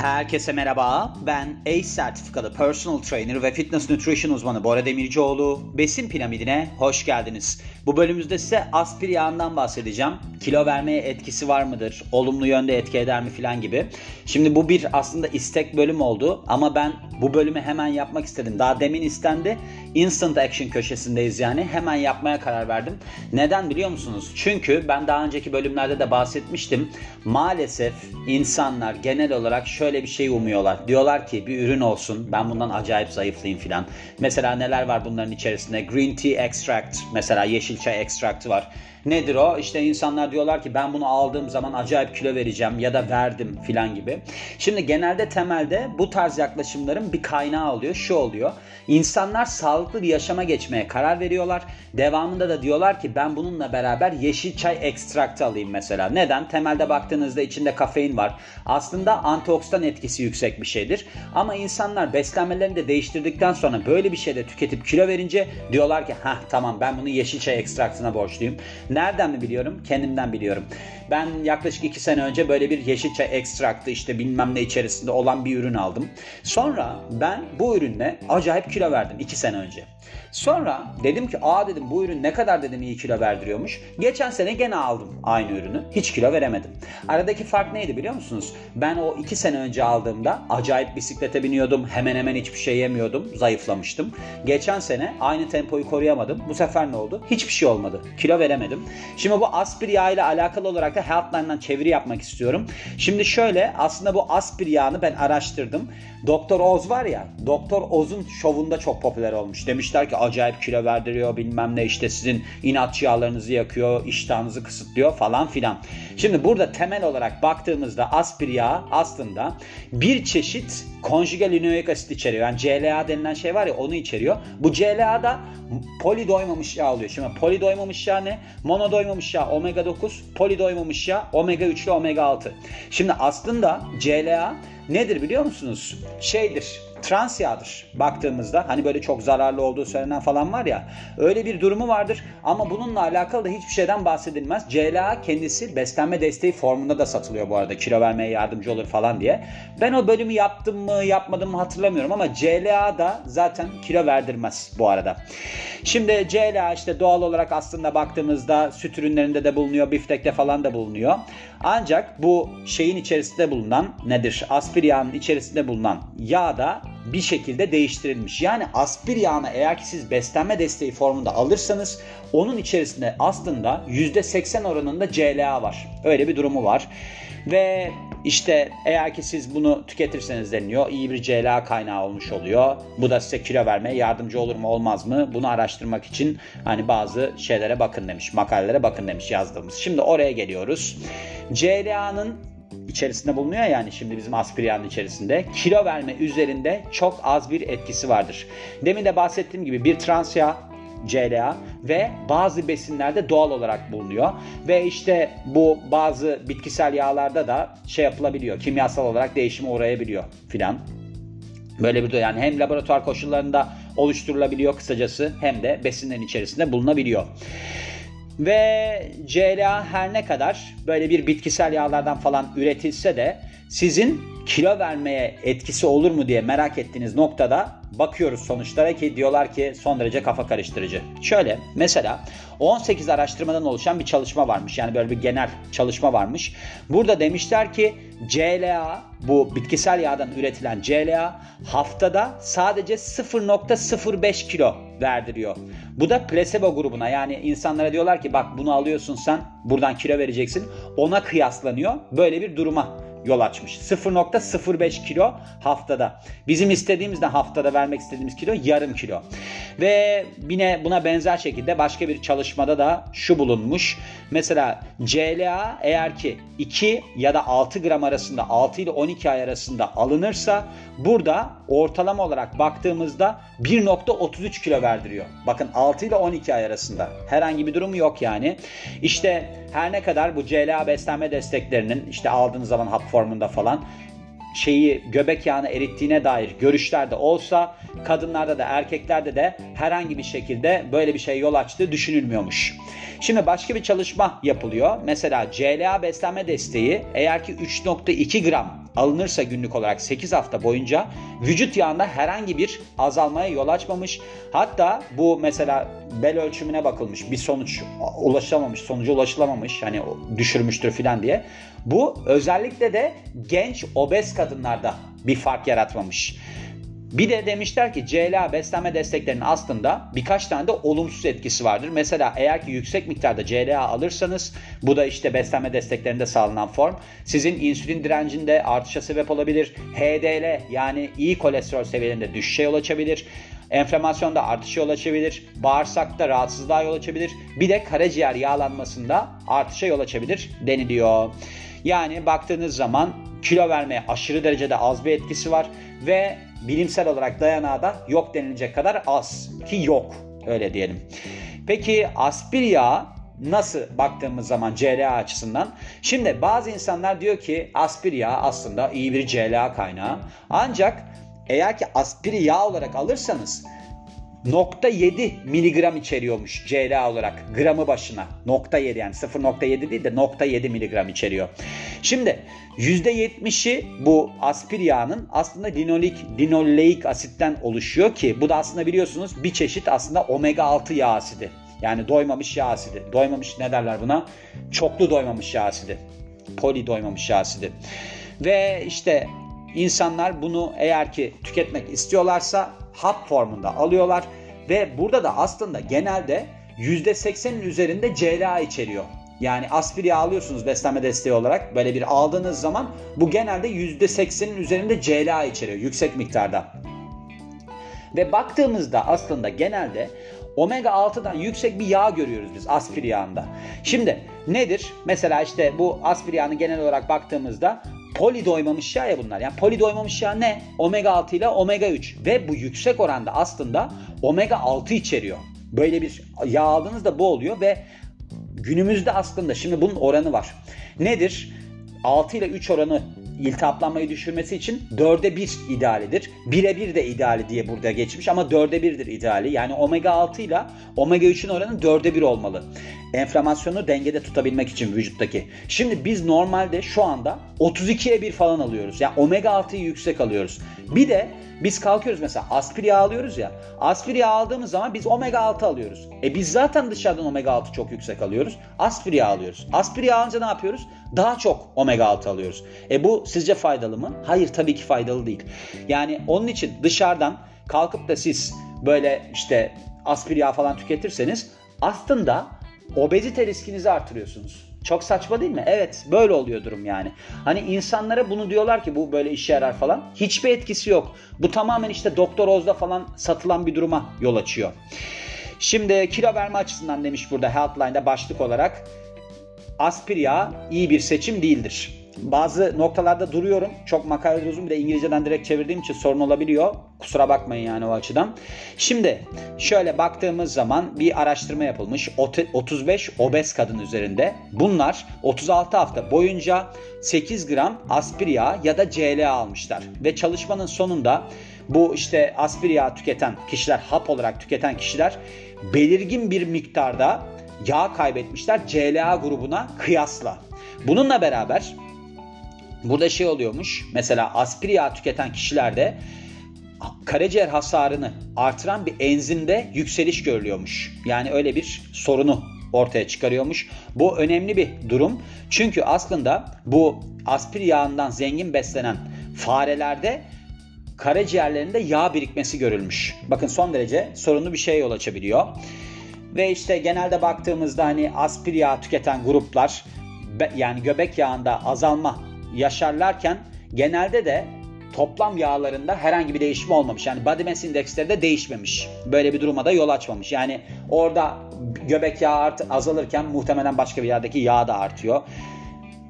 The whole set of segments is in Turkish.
Herkese merhaba. Ben ACE sertifikalı personal trainer ve fitness nutrition uzmanı Bora Demircioğlu. Besin piramidine hoş geldiniz. Bu bölümümüzde size aspir yağından bahsedeceğim. Kilo vermeye etkisi var mıdır? Olumlu yönde etki eder mi filan gibi. Şimdi bu bir aslında istek bölüm oldu ama ben bu bölümü hemen yapmak istedim. Daha demin istendi. Instant action köşesindeyiz yani. Hemen yapmaya karar verdim. Neden biliyor musunuz? Çünkü ben daha önceki bölümlerde de bahsetmiştim. Maalesef insanlar genel olarak şöyle bir şey umuyorlar. Diyorlar ki bir ürün olsun. Ben bundan acayip zayıflayayım filan. Mesela neler var bunların içerisinde? Green tea extract. Mesela yeşil çay ekstraktı var. Nedir o? İşte insanlar diyorlar ki ben bunu aldığım zaman acayip kilo vereceğim ya da verdim filan gibi. Şimdi genelde temelde bu tarz yaklaşımların bir kaynağı oluyor. Şu oluyor. İnsanlar sağlıklı bir yaşama geçmeye karar veriyorlar. Devamında da diyorlar ki ben bununla beraber yeşil çay ekstraktı alayım mesela. Neden? Temelde baktığınızda içinde kafein var. Aslında antioksidan etkisi yüksek bir şeydir. Ama insanlar beslenmelerini de değiştirdikten sonra böyle bir şeyde tüketip kilo verince diyorlar ki ha tamam ben bunu yeşil çay ekstraktına borçluyum. Nereden mi biliyorum? Kendimden biliyorum. Ben yaklaşık 2 sene önce böyle bir yeşil çay ekstraktı işte bilmem ne içerisinde olan bir ürün aldım. Sonra ben bu ürünle acayip kilo verdim 2 sene önce. Sonra dedim ki aa dedim bu ürün ne kadar dedim iyi kilo verdiriyormuş. Geçen sene gene aldım aynı ürünü. Hiç kilo veremedim. Aradaki fark neydi biliyor musunuz? Ben o 2 sene önce aldığımda acayip bisiklete biniyordum. Hemen hemen hiçbir şey yemiyordum. Zayıflamıştım. Geçen sene aynı tempoyu koruyamadım. Bu sefer ne oldu? Hiçbir şey olmadı. Kilo veremedim. Şimdi bu aspir yağ ile alakalı olarak da Healthline'dan çeviri yapmak istiyorum. Şimdi şöyle aslında bu aspir yağını ben araştırdım. Doktor Oz var ya Doktor Oz'un şovunda çok popüler olmuş. Demişler ki acayip kilo verdiriyor bilmem ne işte sizin inatçı yağlarınızı yakıyor, iştahınızı kısıtlıyor falan filan. Şimdi burada temel olarak baktığımızda aspir yağı aslında bir çeşit konjugal linoik asit içeriyor. Yani CLA denilen şey var ya onu içeriyor. Bu CLA da poli doymamış yağ oluyor. Şimdi poli doymamış yağ ne? Mono doymamış yağ omega 9, poli doymamış yağ omega 3 ile omega 6. Şimdi aslında CLA nedir biliyor musunuz? Şeydir trans yağdır baktığımızda hani böyle çok zararlı olduğu söylenen falan var ya öyle bir durumu vardır ama bununla alakalı da hiçbir şeyden bahsedilmez. CLA kendisi beslenme desteği formunda da satılıyor bu arada kilo vermeye yardımcı olur falan diye. Ben o bölümü yaptım mı yapmadım mı hatırlamıyorum ama CLA da zaten kilo verdirmez bu arada. Şimdi CLA işte doğal olarak aslında baktığımızda süt ürünlerinde de bulunuyor, biftekte falan da bulunuyor. Ancak bu şeyin içerisinde bulunan nedir? Aspir yağının içerisinde bulunan yağ da bir şekilde değiştirilmiş. Yani aspir yağını eğer ki siz beslenme desteği formunda alırsanız onun içerisinde aslında %80 oranında CLA var. Öyle bir durumu var. Ve işte eğer ki siz bunu tüketirseniz deniliyor iyi bir CLA kaynağı olmuş oluyor. Bu da size kilo vermeye yardımcı olur mu olmaz mı? Bunu araştırmak için hani bazı şeylere bakın demiş, makalelere bakın demiş yazdığımız. Şimdi oraya geliyoruz. CLA'nın içerisinde bulunuyor yani şimdi bizim aspiriyanın içerisinde kilo verme üzerinde çok az bir etkisi vardır. Demin de bahsettiğim gibi bir trans yağ CLA ve bazı besinlerde doğal olarak bulunuyor. Ve işte bu bazı bitkisel yağlarda da şey yapılabiliyor. Kimyasal olarak değişime uğrayabiliyor filan. Böyle bir yani hem laboratuvar koşullarında oluşturulabiliyor kısacası hem de besinlerin içerisinde bulunabiliyor. Ve CLA her ne kadar böyle bir bitkisel yağlardan falan üretilse de sizin kilo vermeye etkisi olur mu diye merak ettiğiniz noktada bakıyoruz sonuçlara ki diyorlar ki son derece kafa karıştırıcı. Şöyle mesela 18 araştırmadan oluşan bir çalışma varmış. Yani böyle bir genel çalışma varmış. Burada demişler ki CLA bu bitkisel yağdan üretilen CLA haftada sadece 0.05 kilo verdiriyor. Bu da placebo grubuna yani insanlara diyorlar ki bak bunu alıyorsun sen buradan kilo vereceksin. Ona kıyaslanıyor. Böyle bir duruma yol açmış. 0.05 kilo haftada. Bizim istediğimiz de haftada vermek istediğimiz kilo yarım kilo. Ve yine buna benzer şekilde başka bir çalışmada da şu bulunmuş. Mesela CLA eğer ki 2 ya da 6 gram arasında 6 ile 12 ay arasında alınırsa burada ortalama olarak baktığımızda 1.33 kilo verdiriyor. Bakın 6 ile 12 ay arasında herhangi bir durumu yok yani. İşte her ne kadar bu CLA beslenme desteklerinin işte aldığınız zaman hap formunda falan şeyi göbek yağını erittiğine dair görüşler de olsa kadınlarda da erkeklerde de herhangi bir şekilde böyle bir şey yol açtığı düşünülmüyormuş. Şimdi başka bir çalışma yapılıyor. Mesela CLA beslenme desteği eğer ki 3.2 gram alınırsa günlük olarak 8 hafta boyunca vücut yağında herhangi bir azalmaya yol açmamış. Hatta bu mesela bel ölçümüne bakılmış bir sonuç ulaşılamamış, sonuca ulaşılamamış hani düşürmüştür filan diye. Bu özellikle de genç obez kadınlarda bir fark yaratmamış. Bir de demişler ki CLA beslenme desteklerinin aslında birkaç tane de olumsuz etkisi vardır. Mesela eğer ki yüksek miktarda CLA alırsanız bu da işte beslenme desteklerinde sağlanan form sizin insülin direncinde artışa sebep olabilir. HDL yani iyi kolesterol seviyelerinde düşüşe yol açabilir. Enflamasyonda artışa yol açabilir. Bağırsakta rahatsızlığa yol açabilir. Bir de karaciğer yağlanmasında artışa yol açabilir deniliyor. Yani baktığınız zaman kilo vermeye aşırı derecede az bir etkisi var ve bilimsel olarak dayanağı da yok denilecek kadar az ki yok öyle diyelim. Peki aspir yağı nasıl baktığımız zaman CLA açısından? Şimdi bazı insanlar diyor ki aspir yağı aslında iyi bir CLA kaynağı. Ancak eğer ki aspir yağ olarak alırsanız nokta 7 miligram içeriyormuş CLA olarak gramı başına. Nokta 7 yani 0.7 değil de nokta 7 miligram içeriyor. Şimdi %70'i bu aspir yağının aslında linolik, linoleik asitten oluşuyor ki bu da aslında biliyorsunuz bir çeşit aslında omega 6 yağ asidi. Yani doymamış yağ asidi. Doymamış ne derler buna? Çoklu doymamış yağ asidi. Poli doymamış yağ asidi. Ve işte insanlar bunu eğer ki tüketmek istiyorlarsa hap formunda alıyorlar ve burada da aslında genelde %80'in üzerinde CLA içeriyor. Yani aspiri alıyorsunuz beslenme desteği olarak böyle bir aldığınız zaman bu genelde %80'in üzerinde CLA içeriyor yüksek miktarda. Ve baktığımızda aslında genelde omega 6'dan yüksek bir yağ görüyoruz biz aspir yağında. Şimdi nedir? Mesela işte bu aspir yağını genel olarak baktığımızda poli doymamış yağ ya bunlar. Yani poli doymamış yağ ne? Omega 6 ile omega 3 ve bu yüksek oranda aslında omega 6 içeriyor. Böyle bir yağ aldığınızda bu oluyor ve günümüzde aslında şimdi bunun oranı var. Nedir? 6 ile 3 oranı iltihaplanmayı düşürmesi için 4'e 1 idealidir. 1'e 1 de ideali diye burada geçmiş ama 4'e 1'dir ideali. Yani omega 6 ile omega 3'ün oranı 4'e 1 olmalı. Enflamasyonu dengede tutabilmek için vücuttaki. Şimdi biz normalde şu anda 32'ye 1 falan alıyoruz. Yani omega 6'yı yüksek alıyoruz. Bir de biz kalkıyoruz mesela aspir yağ alıyoruz ya. Aspir yağ aldığımız zaman biz omega 6 alıyoruz. E biz zaten dışarıdan omega 6 çok yüksek alıyoruz. Aspir yağ alıyoruz. Aspir yağ alınca ne yapıyoruz? Daha çok omega 6 alıyoruz. E bu sizce faydalı mı? Hayır tabii ki faydalı değil. Yani onun için dışarıdan kalkıp da siz böyle işte aspir yağ falan tüketirseniz aslında obezite riskinizi artırıyorsunuz. Çok saçma değil mi? Evet böyle oluyor durum yani. Hani insanlara bunu diyorlar ki bu böyle işe yarar falan. Hiçbir etkisi yok. Bu tamamen işte Doktor Oz'da falan satılan bir duruma yol açıyor. Şimdi kilo verme açısından demiş burada Healthline'da başlık olarak aspir yağı iyi bir seçim değildir bazı noktalarda duruyorum. Çok makale uzun bir de İngilizceden direkt çevirdiğim için sorun olabiliyor. Kusura bakmayın yani o açıdan. Şimdi şöyle baktığımız zaman bir araştırma yapılmış. 35 obez kadın üzerinde. Bunlar 36 hafta boyunca 8 gram aspir yağı ya da CLA almışlar. Ve çalışmanın sonunda bu işte aspir yağı tüketen kişiler, hap olarak tüketen kişiler belirgin bir miktarda yağ kaybetmişler CLA grubuna kıyasla. Bununla beraber Burada şey oluyormuş. Mesela aspir yağ tüketen kişilerde karaciğer hasarını artıran bir enzimde yükseliş görülüyormuş. Yani öyle bir sorunu ortaya çıkarıyormuş. Bu önemli bir durum. Çünkü aslında bu aspir yağından zengin beslenen farelerde karaciğerlerinde yağ birikmesi görülmüş. Bakın son derece sorunlu bir şey yol açabiliyor. Ve işte genelde baktığımızda hani aspir yağ tüketen gruplar yani göbek yağında azalma yaşarlarken genelde de toplam yağlarında herhangi bir değişim olmamış. Yani body mass indeksleri de değişmemiş. Böyle bir duruma da yol açmamış. Yani orada göbek yağı art azalırken muhtemelen başka bir yerdeki yağ da artıyor.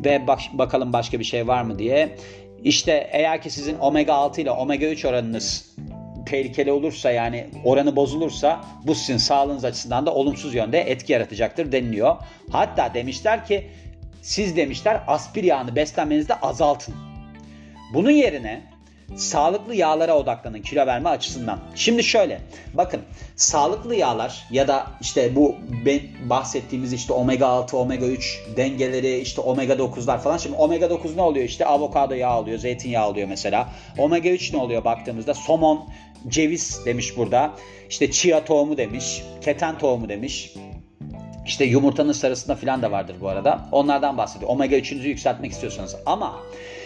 Ve bak, bakalım başka bir şey var mı diye. İşte eğer ki sizin omega 6 ile omega 3 oranınız tehlikeli olursa yani oranı bozulursa bu sizin sağlığınız açısından da olumsuz yönde etki yaratacaktır deniliyor. Hatta demişler ki siz demişler aspir yağını beslenmenizde azaltın. Bunun yerine sağlıklı yağlara odaklanın kilo verme açısından. Şimdi şöyle bakın sağlıklı yağlar ya da işte bu bahsettiğimiz işte omega 6, omega 3 dengeleri işte omega 9'lar falan. Şimdi omega 9 ne oluyor? İşte avokado yağı oluyor, zeytinyağı oluyor mesela. Omega 3 ne oluyor baktığımızda? Somon, ceviz demiş burada. İşte chia tohumu demiş, keten tohumu demiş. İşte yumurtanın sarısında falan da vardır bu arada. Onlardan bahsediyor. Omega 3'ünüzü yükseltmek istiyorsanız. Ama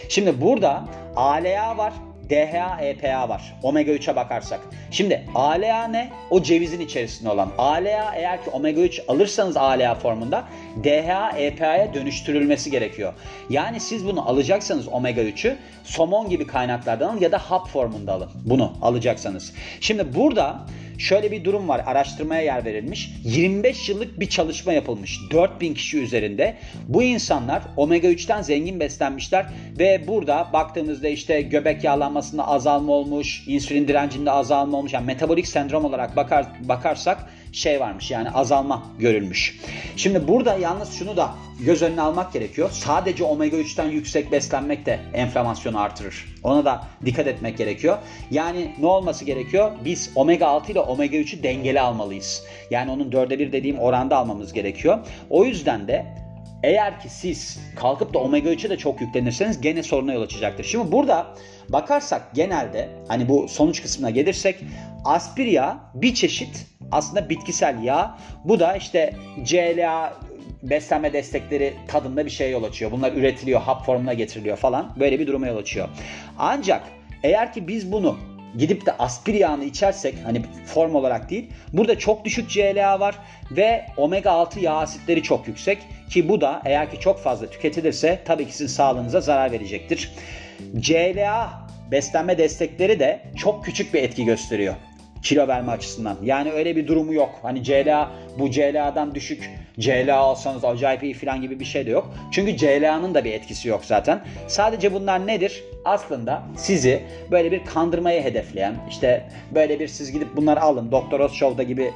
şimdi burada ALA var. DHA, EPA var. Omega 3'e bakarsak. Şimdi ALA ne? O cevizin içerisinde olan. ALA eğer ki omega 3 alırsanız ALA formunda DHA, EPA'ya dönüştürülmesi gerekiyor. Yani siz bunu alacaksanız omega 3'ü somon gibi kaynaklardan alın ya da hap formunda alın. Bunu alacaksanız. Şimdi burada şöyle bir durum var. Araştırmaya yer verilmiş. 25 yıllık bir çalışma yapılmış. 4000 kişi üzerinde. Bu insanlar omega 3'ten zengin beslenmişler ve burada baktığımızda işte göbek yağlanmasında azalma olmuş, insülin direncinde azalma olmuş. Yani metabolik sendrom olarak bakar, bakarsak şey varmış yani azalma görülmüş. Şimdi burada yalnız şunu da göz önüne almak gerekiyor. Sadece omega 3'ten yüksek beslenmek de enflamasyonu artırır. Ona da dikkat etmek gerekiyor. Yani ne olması gerekiyor? Biz omega 6 ile omega 3'ü dengeli almalıyız. Yani onun dörde bir dediğim oranda almamız gerekiyor. O yüzden de eğer ki siz kalkıp da omega 3'e de çok yüklenirseniz gene soruna yol açacaktır. Şimdi burada bakarsak genelde hani bu sonuç kısmına gelirsek aspirya bir çeşit aslında bitkisel yağ. Bu da işte CLA beslenme destekleri tadında bir şey yol açıyor. Bunlar üretiliyor, hap formuna getiriliyor falan. Böyle bir duruma yol açıyor. Ancak eğer ki biz bunu gidip de aspir yağını içersek hani form olarak değil burada çok düşük CLA var ve omega 6 yağ asitleri çok yüksek ki bu da eğer ki çok fazla tüketilirse tabii ki sizin sağlığınıza zarar verecektir. CLA beslenme destekleri de çok küçük bir etki gösteriyor kilo verme açısından. Yani öyle bir durumu yok. Hani CLA bu CLA'dan düşük CLA alsanız acayip iyi falan gibi bir şey de yok. Çünkü CLA'nın da bir etkisi yok zaten. Sadece bunlar nedir? Aslında sizi böyle bir kandırmaya hedefleyen işte böyle bir siz gidip bunları alın. Doktor Oz gibi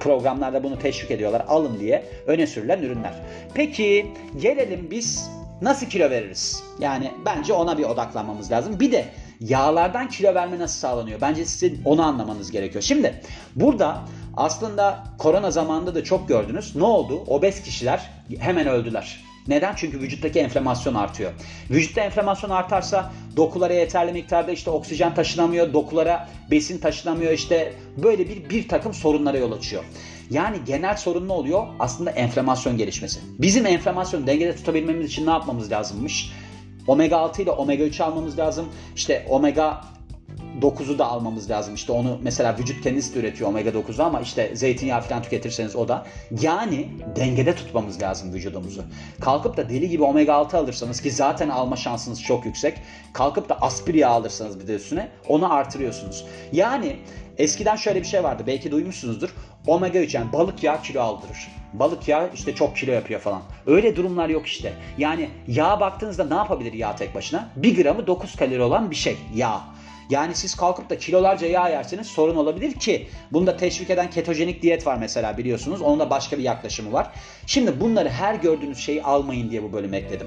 programlarda bunu teşvik ediyorlar. Alın diye öne sürülen ürünler. Peki gelelim biz nasıl kilo veririz? Yani bence ona bir odaklanmamız lazım. Bir de yağlardan kilo verme nasıl sağlanıyor? Bence sizin onu anlamanız gerekiyor. Şimdi burada aslında korona zamanında da çok gördünüz. Ne oldu? Obez kişiler hemen öldüler. Neden? Çünkü vücuttaki enflamasyon artıyor. Vücutta enflamasyon artarsa dokulara yeterli miktarda işte oksijen taşınamıyor, dokulara besin taşınamıyor işte böyle bir bir takım sorunlara yol açıyor. Yani genel sorun ne oluyor? Aslında enflamasyon gelişmesi. Bizim enflamasyonu dengede tutabilmemiz için ne yapmamız lazımmış? Omega 6 ile omega 3 almamız lazım. İşte omega 9'u da almamız lazım. İşte onu mesela vücut kendisi de üretiyor omega 9'u ama işte zeytinyağı falan tüketirseniz o da. Yani dengede tutmamız lazım vücudumuzu. Kalkıp da deli gibi omega 6 alırsanız ki zaten alma şansınız çok yüksek. Kalkıp da aspir yağı alırsanız bir de üstüne onu artırıyorsunuz. Yani eskiden şöyle bir şey vardı belki duymuşsunuzdur. Omega 3 yani balık yağı kilo aldırır. Balık yağı işte çok kilo yapıyor falan. Öyle durumlar yok işte. Yani yağ baktığınızda ne yapabilir yağ tek başına? 1 gramı 9 kalori olan bir şey yağ. Yani siz kalkıp da kilolarca yağ yerseniz sorun olabilir ki bunu da teşvik eden ketojenik diyet var mesela biliyorsunuz. Onun da başka bir yaklaşımı var. Şimdi bunları her gördüğünüz şeyi almayın diye bu bölümü ekledim.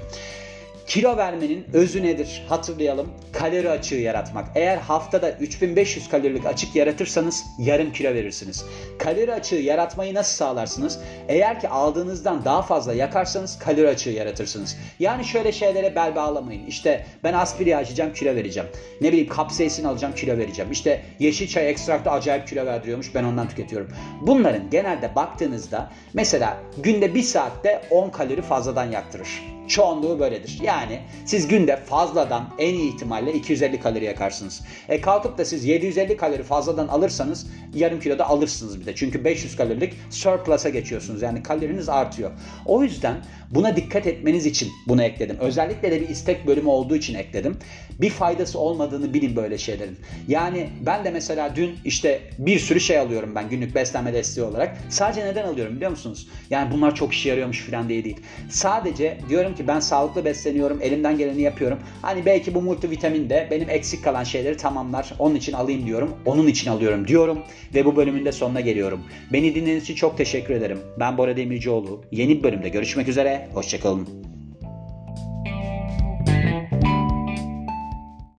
Kilo vermenin özü nedir? Hatırlayalım. Kalori açığı yaratmak. Eğer haftada 3500 kalorilik açık yaratırsanız yarım kilo verirsiniz. Kalori açığı yaratmayı nasıl sağlarsınız? Eğer ki aldığınızdan daha fazla yakarsanız kalori açığı yaratırsınız. Yani şöyle şeylere bel bağlamayın. İşte ben aspiri açacağım kilo vereceğim. Ne bileyim kapsaisin alacağım kilo vereceğim. İşte yeşil çay ekstraktı acayip kilo verdiriyormuş ben ondan tüketiyorum. Bunların genelde baktığınızda mesela günde bir saatte 10 kalori fazladan yaktırır. Çoğunluğu böyledir. Yani siz günde fazladan en iyi ihtimalle 250 kalori yakarsınız. E kalkıp da siz 750 kalori fazladan alırsanız yarım kilo da alırsınız bir de. Çünkü 500 kalorilik surplus'a geçiyorsunuz. Yani kaloriniz artıyor. O yüzden buna dikkat etmeniz için bunu ekledim. Özellikle de bir istek bölümü olduğu için ekledim. Bir faydası olmadığını bilin böyle şeylerin. Yani ben de mesela dün işte bir sürü şey alıyorum ben günlük beslenme desteği olarak. Sadece neden alıyorum biliyor musunuz? Yani bunlar çok işe yarıyormuş falan diye değil. Sadece diyorum ki ben sağlıklı besleniyorum, elimden geleni yapıyorum. Hani belki bu multivitamin de benim eksik kalan şeyleri tamamlar. Onun için alayım diyorum. Onun için alıyorum diyorum ve bu bölümün de sonuna geliyorum. Beni dinlediğiniz için çok teşekkür ederim. Ben Bora Demircioğlu. Yeni bir bölümde görüşmek üzere. Hoşçakalın.